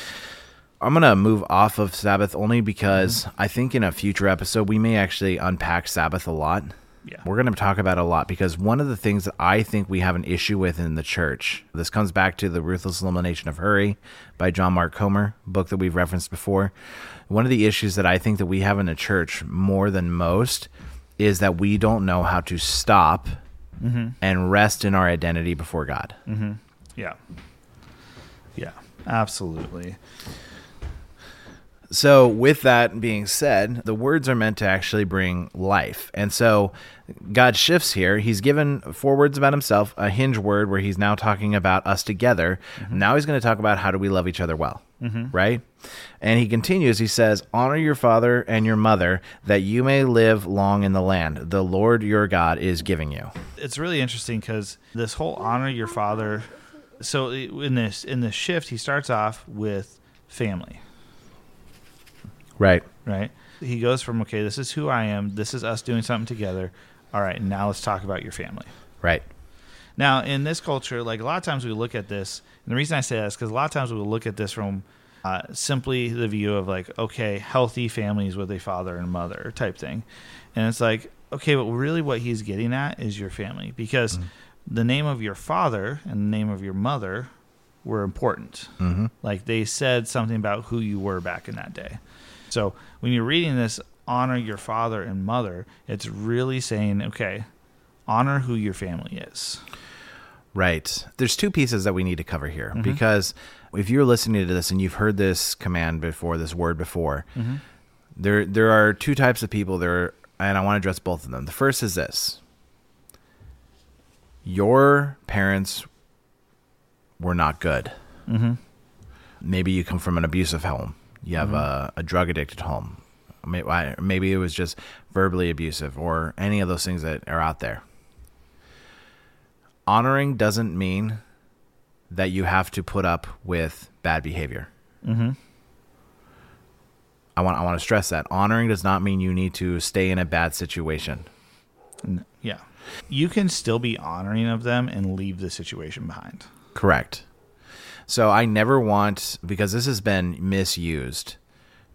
I'm going to move off of Sabbath only because mm-hmm. I think in a future episode, we may actually unpack Sabbath a lot. Yeah. We're going to talk about it a lot because one of the things that I think we have an issue with in the church, this comes back to the Ruthless Elimination of Hurry by John Mark Comer, book that we've referenced before. One of the issues that I think that we have in the church more than most is that we don't know how to stop mm-hmm. and rest in our identity before God. Mm-hmm. Yeah. Yeah. Absolutely. So, with that being said, the words are meant to actually bring life. And so, God shifts here. He's given four words about himself, a hinge word where he's now talking about us together. Mm-hmm. Now he's going to talk about how do we love each other well, mm-hmm. right? And he continues, he says, Honor your father and your mother that you may live long in the land the Lord your God is giving you. it's really interesting because this whole honor your father. So in this in this shift, he starts off with family, Right. right? He goes from okay, this is who I am. This is us doing something together. All right, now let's talk about your family. Right. Now, in this culture, like a lot of times we look at this, and the reason I say that is because a lot of times we look at this from uh, simply the view of like, okay, healthy families with a father and mother type thing. And it's like, okay, but really what he's getting at is your family because the name of your father and the name of your mother were important. Mm-hmm. Like they said something about who you were back in that day. So when you're reading this, honor your father and mother, it's really saying, okay, honor who your family is. Right. There's two pieces that we need to cover here because if you're listening to this and you've heard this command before, this word before, there there are two types of people there, and I want to address both of them. The first is this: your parents were not good. Mm-hmm. Maybe you come from an abusive home. You have a, a drug addicted home. Maybe it was just verbally abusive or any of those things that are out there honoring doesn't mean that you have to put up with bad behavior. Mm-hmm. I want I want to stress that honoring does not mean you need to stay in a bad situation. Yeah. You can still be honoring of them and leave the situation behind. Correct. So I never want because this has been misused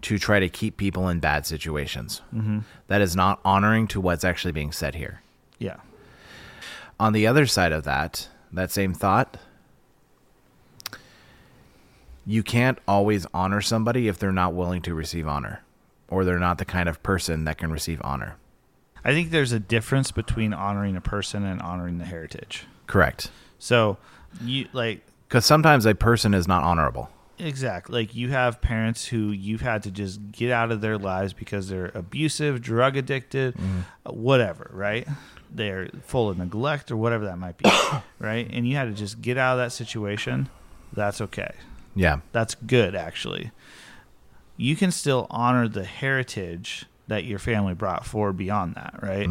to try to keep people in bad situations. Mm-hmm. is not honoring to what's actually being said here. Yeah. On the other side of that, that same thought, you can't always honor somebody if they're not willing to receive honor or they're not the kind of person that can receive honor. I think there's a difference between honoring a person and honoring the heritage. Correct. So, you like Because sometimes a person is not honorable. exactly like you have parents who you've had to just get out of their lives because they're abusive, drug addicted, uh, whatever, right? They're full of neglect or whatever that might be, right? And you had to just get out of that situation. That's okay. Yeah. That's good, actually. You can still honor the heritage that your family brought forward beyond that, right?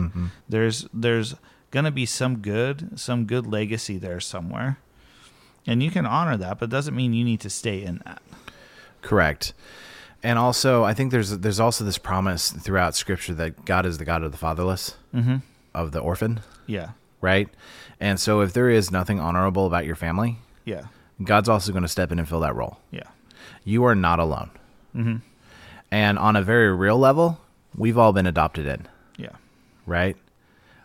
There's there's gonna be some good, some good legacy there somewhere, and you can honor that, but it doesn't mean you need to stay in that. Correct. And also, I think there's there's also this promise throughout Scripture that God is the God of the fatherless, Mm-hmm. of the orphan, Yeah. right? And so, if there is nothing honorable about your family, Yeah. God's also going to step in and fill that role. Yeah. You are not alone. Mm-hmm. And on a very real level, we've all been adopted in, Yeah. right?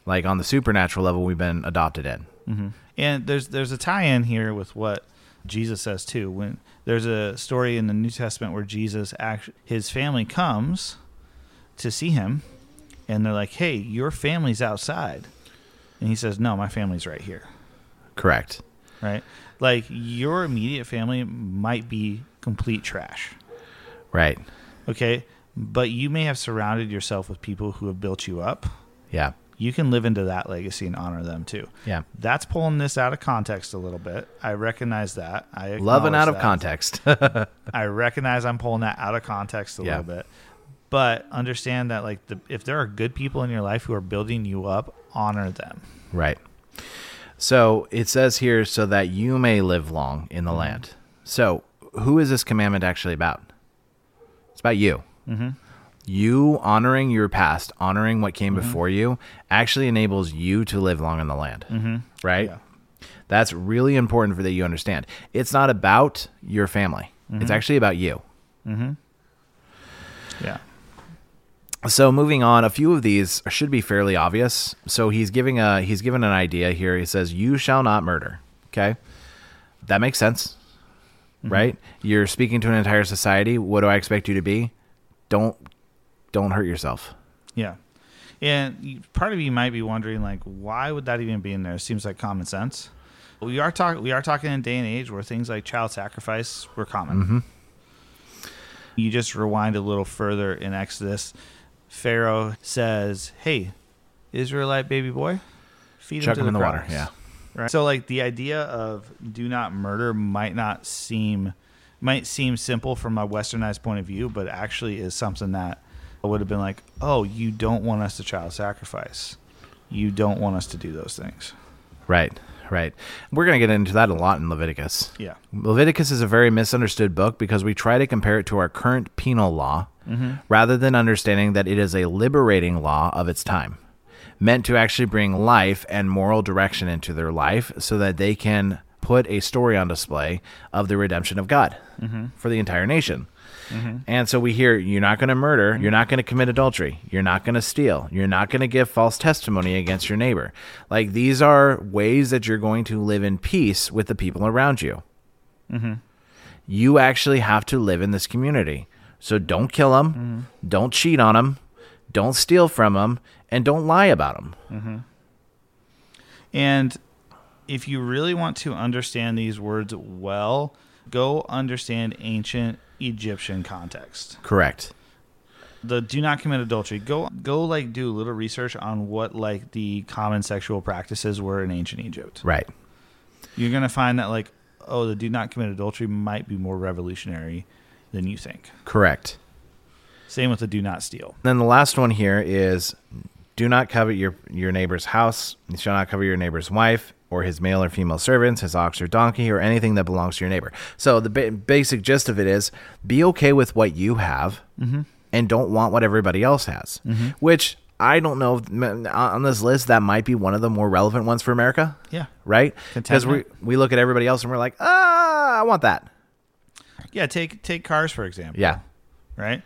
Like on the supernatural level, we've been adopted in. Mm-hmm. And there's there's a tie-in here with what Jesus says too. When there's a story in the New Testament where Jesus act his family comes to see him, and they're like, "Hey, your family's outside," and he says, "No, my family's right here." Correct. Right? Like your immediate family might be complete trash. Right. Okay, but you may have surrounded yourself with people who have built you up. Yeah. You can live into that legacy and honor them too. Yeah. That's pulling this out of context a little bit. I recognize that. I Loving out of context. I recognize I'm pulling that out of context a Yeah. little bit. But understand that like the, if there are good people in your life who are building you up, honor them. right. So it says here, so that you may live long in the land. So who is this commandment actually about? It's about you. Mm-hmm. You honoring your past, honoring what came before you, actually enables you to live long in the land. Mm-hmm. Right? Yeah. That's really important for that you understand. It's not about your family. It's actually about you. Mm-hmm. Yeah. So moving on, a few of these should be fairly obvious. So he's giving a he's given an idea here. He says, "You shall not murder." Okay, that makes sense, right? You're speaking to an entire society. What do I expect you to be? Don't don't hurt yourself. Yeah. And part of you might be wondering, like, why would that even be in there? It seems like common sense. We are talking. We are talking in a day and age where things like child sacrifice were common. Mm-hmm. You just rewind a little further in Exodus. Pharaoh says, "Hey, Israelite baby boy, feed Chuck him him to in the water. Yeah, Right. So like the idea of do not murder might not seem might seem simple from a westernized point of view, but actually is something that would have been like, "Oh, you don't want us to child sacrifice. You don't want us to do those things." right, right. We're gonna get into that a lot in Leviticus. Yeah. Leviticus is a very misunderstood book because we try to compare it to our current penal law mm-hmm. rather than understanding that it is a liberating law of its time, meant to actually bring life and moral direction into their life so that they can put a story on display of the redemption of God mm-hmm. for the entire nation. Mm-hmm. And so we hear you're not going to murder, mm-hmm. you're not going to commit adultery, you're not going to steal, you're not going to give false testimony against your neighbor. Like these are ways that you're going to live in peace with the people around you. Mm-hmm. You actually have to live in this community. So don't kill them, don't cheat on them, don't steal from them, and don't lie about them. And if you really want to understand these words well, go understand ancient Egyptian context. Correct. the do not commit adultery go go like do a little research on what like the common sexual practices were in ancient egypt Right. you're gonna find that like oh the do not commit adultery might be more revolutionary than you think Correct. same with the do not steal Then the last one here is do not covet your, your neighbor's house. You shall not covet your neighbor's wife or his male or female servants, his ox or donkey, or anything that belongs to your neighbor. So the ba- basic gist of it is be okay with what you have and don't want what everybody else has, which I don't know on this list that might be one of the more relevant ones for America. yeah right? Because we we look at everybody else and we're like, ah, I want that. yeah take take cars for example Yeah, right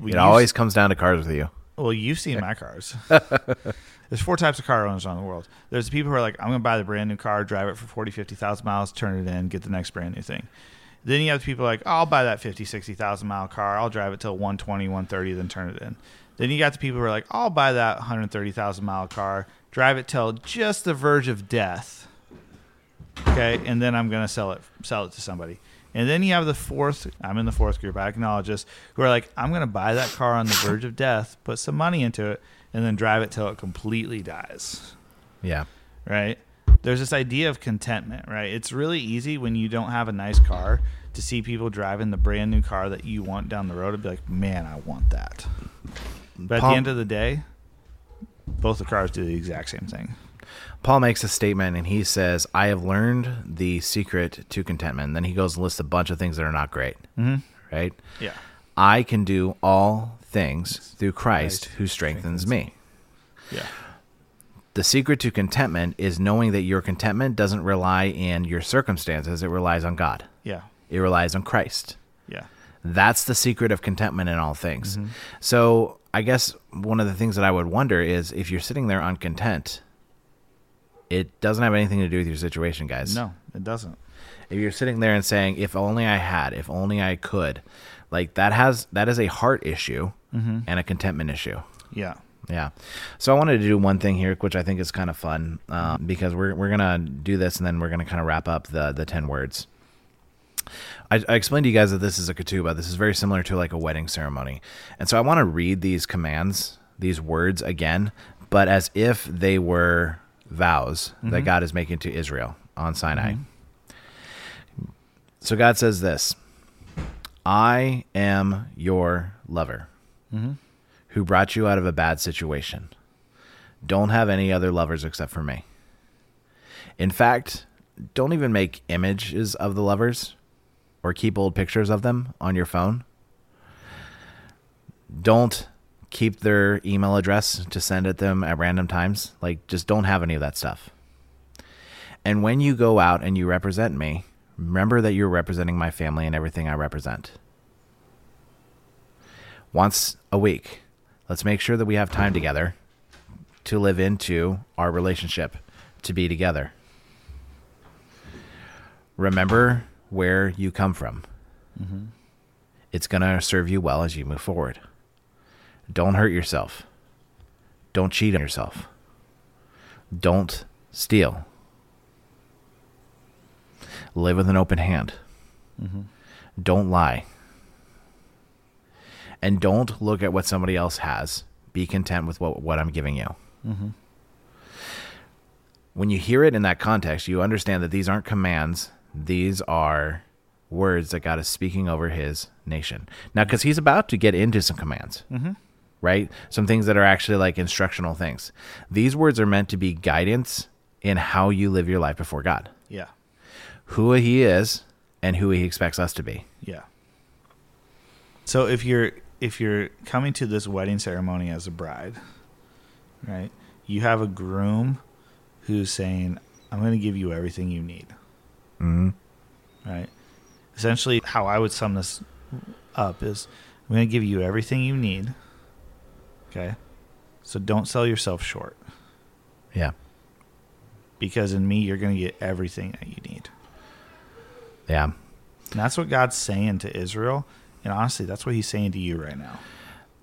We it use- always comes down to cars with you. Well, you've seen my cars. There's four types of car owners around the world. There's the people who are like, I'm going to buy the brand new car, drive it for 40, 50,000 miles, turn it in, get the next brand new thing. Then you have the people like, I'll buy that 50, 60,000 mile car. I'll drive it till 120, 130, then turn it in. Then you got the people who are like, I'll buy that 130,000 mile car, drive it till just the verge of death. Okay. And then I'm going to sell it, sell it to somebody. And then you have the fourth, I'm in the fourth group, I acknowledge this, who are like, I'm going to buy that car on the verge of death, put some money into it, and then drive it till it completely dies. Yeah, Right? There's this idea of contentment, right? It's really easy when you don't have a nice car to see people driving the brand new car that you want down the road and be like, man, I want that. But at the end of the day, both the cars do the exact same thing. Paul makes a statement and he says, "I have learned the secret to contentment." And then he goes and lists a bunch of things that are not great. Mm-hmm. Right? Yeah. I can do all things through Christ, Christ who strengthens, strengthens me. Yeah. The secret to contentment is knowing that your contentment doesn't rely in your circumstances, it relies on God. Yeah. It relies on Christ. Yeah. That's the secret of contentment in all things. So, I guess one of the things that I would wonder is if you're sitting there uncontent, it doesn't have anything to do with your situation, guys. No, it doesn't. If you're sitting there and saying, "If only I had, if only I could," like that has that is a heart issue and a contentment issue. Yeah. Yeah. So I wanted to do one thing here, which I think is kind of fun, um, because we're we're gonna do this and then we're gonna kind of wrap up the the ten words. I, I explained to you guys that this is a ketubah. This is very similar to like a wedding ceremony, and so I want to read these commands, these words again, but as if they were vows that mm-hmm. God is making to Israel on Sinai. Mm-hmm. So God says this: "I am your lover." Mm-hmm. who brought you out of a bad situation. Don't have any other lovers except for me. In fact, don't even make images of the lovers or keep old pictures of them on your phone. Don't keep their email address to send at them at random times. Like, just don't have any of that stuff. And when you go out and you represent me, remember that you're representing my family and everything I represent. Once a week, let's make sure that we have time together to live into our relationship, to be together. Remember where you come from. Mm-hmm. It's going to serve you well as you move forward. Don't hurt yourself. Don't cheat on yourself. Don't steal. Live with an open hand. Mm-hmm. Don't lie. And don't look at what somebody else has. Be content with what, what I'm giving you. Mm-hmm. When you hear it in that context, you understand that these aren't commands, these are words that God is speaking over his nation. Now, because he's about to get into some commands, mm-hmm. Right? Some things that are actually like instructional things. These words are meant to be guidance in how you live your life before God, Yeah. who he is, and who he expects us to be. Yeah. So if you're if you're coming to this wedding ceremony as a bride, right? You have a groom who's saying, "I'm going to give you everything you need." Mhm. Right? Essentially, how I would sum this up is, "I'm going to give you everything you need." Okay? So don't sell yourself short Yeah. because in me you're going to get everything that you need. Yeah. And that's what God's saying to Israel, and honestly, that's what he's saying to you right now.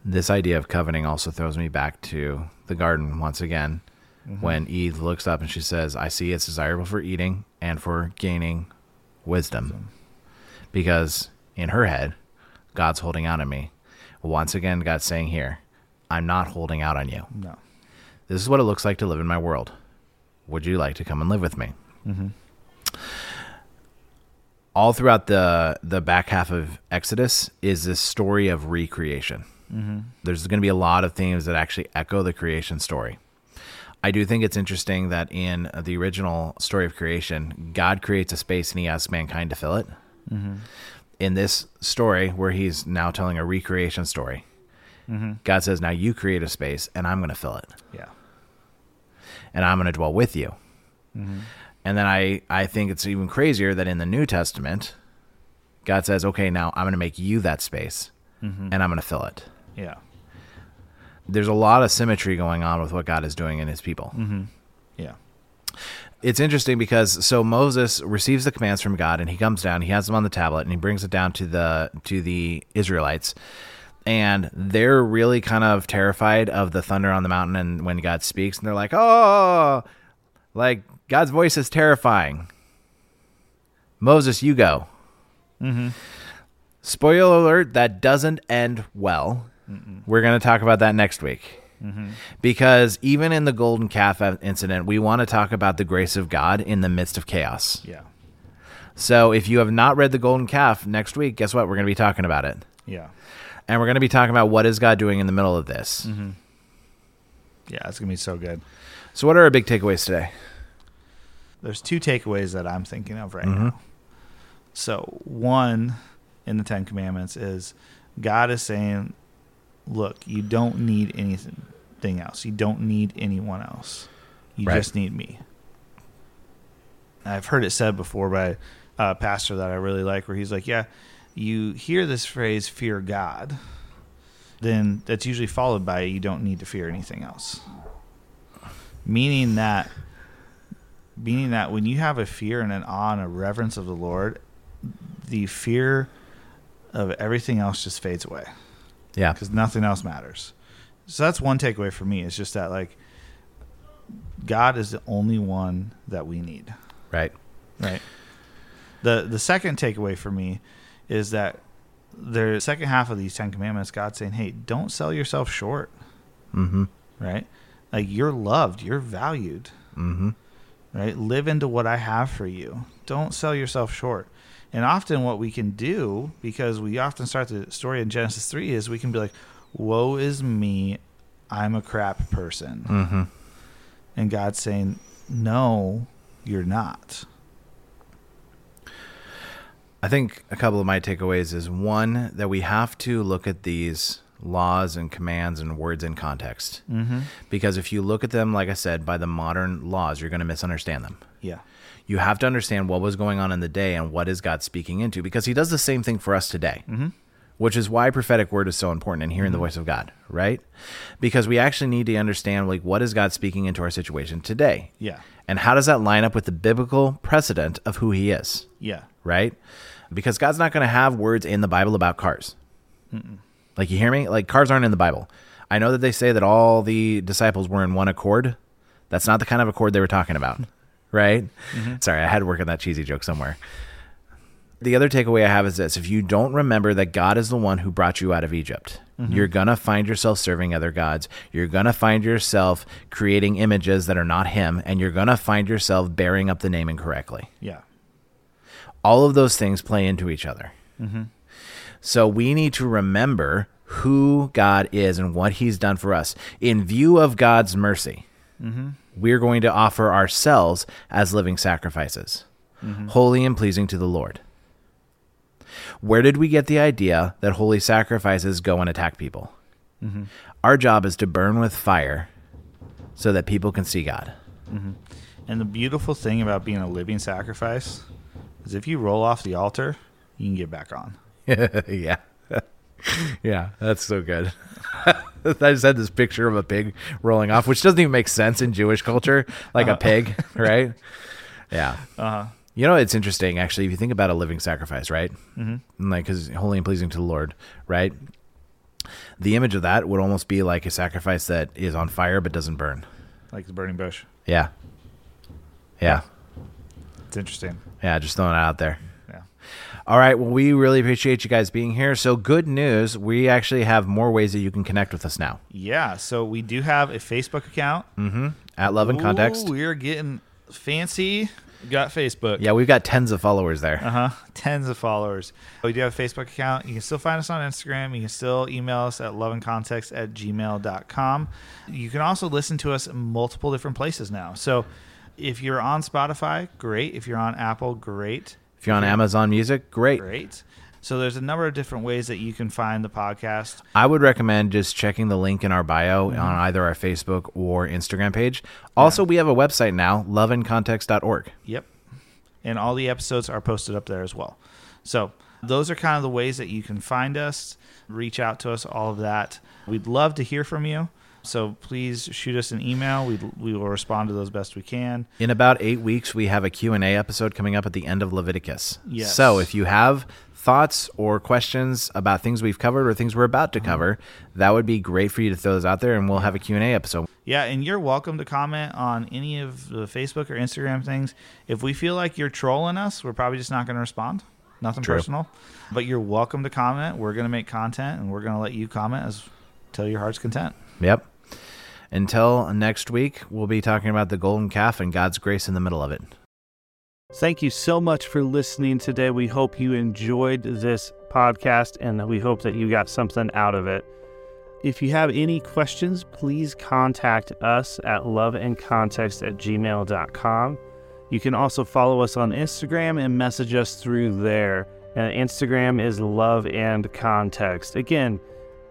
this idea of coveting also throws me back to the garden once again mm-hmm. when Eve looks up and she says, I see it's desirable for eating and for gaining wisdom. Because in her head, God's holding out on me. Once again, God's saying here, I'm not holding out on you. No. This is what it looks like to live in my world. Would you like to come and live with me? Mm-hmm. All throughout the the back half of Exodus is this story of recreation. Mm-hmm. There's going to be a lot of themes that actually echo the creation story. I do think it's interesting that in the original story of creation, God creates a space and He asks mankind to fill it. Mm-hmm. In this story, where He's now telling a recreation story, Mm-hmm. God says, "Now you create a space, and I'm going to fill it." Yeah. and I'm going to dwell with you. Mm-hmm. And then I, I think it's even crazier that in the New Testament, God says, okay, now I'm going to make you that space mm-hmm. and I'm going to fill it. Yeah. There's a lot of symmetry going on with what God is doing in his people. Yeah. It's interesting because so Moses receives the commands from God and he comes down, he has them on the tablet and he brings it down to the to the Israelites. And they're really kind of terrified of the thunder on the mountain and when God speaks and they're like, "Oh, like God's voice is terrifying." Moses, you go. Mhm. Spoiler alert, that doesn't end well. We're going to talk about that next week. Because even in the golden calf incident, we want to talk about the grace of God in the midst of chaos. Yeah. So if you have not read the golden calf next week, guess what? We're going to be talking about it. Yeah. And we're going to be talking about what is God doing in the middle of this. Yeah. It's going to be so good. So what are our big takeaways today? There's two takeaways that I'm thinking of right Mhm. now. So, one in the Ten Commandments is God is saying, look, you don't need anything else. You don't need anyone else. You Right. just need me. I've heard it said before by a pastor that I really like, where he's like, yeah, you hear this phrase, fear God, then that's usually followed by you don't need to fear anything else. Meaning that meaning that when you have a fear and an awe and a reverence of the Lord, the fear of everything else just fades away Yeah. because nothing else matters. So that's one takeaway for me. It's just that like God is the only one that we need. Right. Right. The the second takeaway for me is that the second half of these Ten Commandments, God's saying, "Hey, don't sell yourself short." Mm-hmm. Right? Like you're loved, you're valued. Mm-hmm. right? Live into what I have for you. Don't sell yourself short. And often, what we can do, because we often start the story in Genesis 3, is we can be like, Woe is me. I'm a crap person. Mm-hmm. And God's saying, No, you're not. I think a couple of my takeaways is one that we have to look at these laws and commands and words in context. Mm-hmm. Because if you look at them, like I said, by the modern laws, you're going to misunderstand them. Yeah. You have to understand what was going on in the day and what is God speaking into because he does the same thing for us today. Mm-hmm. Which is why prophetic word is so important and hearing the mm-hmm. voice of God, right? Because we actually need to understand like what is God speaking into our situation today? Yeah. And how does that line up with the biblical precedent of who he is? Yeah. right? Because God's not going to have words in the Bible about cars. Like, you hear me? Like, cars aren't in the Bible. I know that they say that all the disciples were in one accord. That's not the kind of accord they were talking about, right? Mm-hmm. Sorry, I had to work on that cheesy joke somewhere. The other takeaway I have is this if you don't remember that God is the one who brought you out of Egypt, mm-hmm. you're going to find yourself serving other gods. You're going to find yourself creating images that are not Him, and you're going to find yourself bearing up the name incorrectly Yeah. all of those things play into each other. Mm-hmm. So we need to remember who God is and what He's done for us. In view of God's mercy, mm-hmm. we're going to offer ourselves as living sacrifices, holy and pleasing to the Lord. Where did we get the idea that holy sacrifices go and attack people? Mm-hmm. Our job is to burn with fire so that people can see God. Mm-hmm. And the beautiful thing about being a living sacrifice is if you roll off the altar, you can get back on. yeah. yeah, that's so good. I just had this picture of a pig rolling off, which doesn't even make sense in Jewish culture, like a uh-huh. pig, right? Yeah. Uh-huh. You know, it's interesting, actually, if you think about a living sacrifice, right? Mm-hmm. Like, because holy and pleasing to the Lord, right? The image of that would almost be like a sacrifice that is on fire but doesn't burn. Like the burning bush. Yeah. Yeah. It's interesting. Yeah, just throwing it out there. Yeah. All right. Well, we really appreciate you guys being here. So, good news. We actually have more ways that you can connect with us now Yeah. So we do have a Facebook account. Mm-hmm. at Love and Context. Ooh, we're getting fancy. Got Facebook. Yeah, we've got tens of followers there. Uh huh. Tens of followers. We do have a Facebook account. You can still find us on Instagram. You can still email us at loveandcontext at gmail.com. You can also listen to us in multiple different places now. So if you're on Spotify, great. If you're on Apple, great. If you're on Amazon Music, great. Great. So there's a number of different ways that you can find the podcast. I would recommend just checking the link in our bio Mm-hmm. on either our Facebook or Instagram page. Also, we have a website now, loveandcontext.org. Yep. And all the episodes are posted up there as well. So those are kind of the ways that you can find us, reach out to us, all of that. We'd love to hear from you. So please shoot us an email. We we will respond to those best we can. In about eight weeks, we have a Q&A episode coming up at the end of Leviticus. Yes. So if you have thoughts or questions about things we've covered or things we're about to mm-hmm. cover, that would be great for you to throw those out there, and we'll have a Q&A episode. Yeah, and you're welcome to comment on any of the Facebook or Instagram things. If we feel like you're trolling us, we're probably just not going to respond. Nothing True. personal. But you're welcome to comment. We're going to make content and we're going to let you comment as till your heart's content. Yep. Until next week, we'll be talking about the golden calf and God's grace in the middle of it. Thank you so much for listening today. We hope you enjoyed this podcast and we hope that you got something out of it. If you have any questions, please contact us at loveandcontext at gmail.com. You can also follow us on Instagram and message us through there. And Instagram is love and context. Again,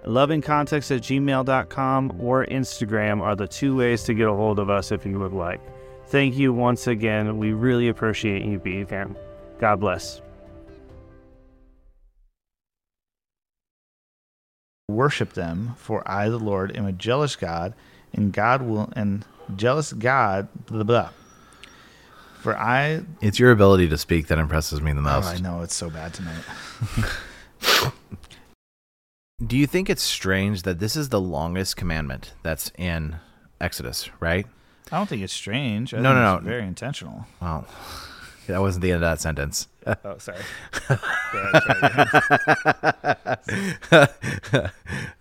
love and context at gmail.com or Instagram are the two ways to get a hold of us if you would like. Thank you once again. We really appreciate you being here. God bless. Worship them, for I, the Lord, am a jealous God, and God will and jealous God. Blah blah. For I, It's your ability to speak that impresses me the oh, most. I know it's so bad tonight. Do you think it's strange that this is the longest commandment that's in Exodus, right? I don't think it's strange. I No, think no, it's no. Very intentional. Well, that wasn't the end of that sentence. Oh, sorry. Ahead, try again.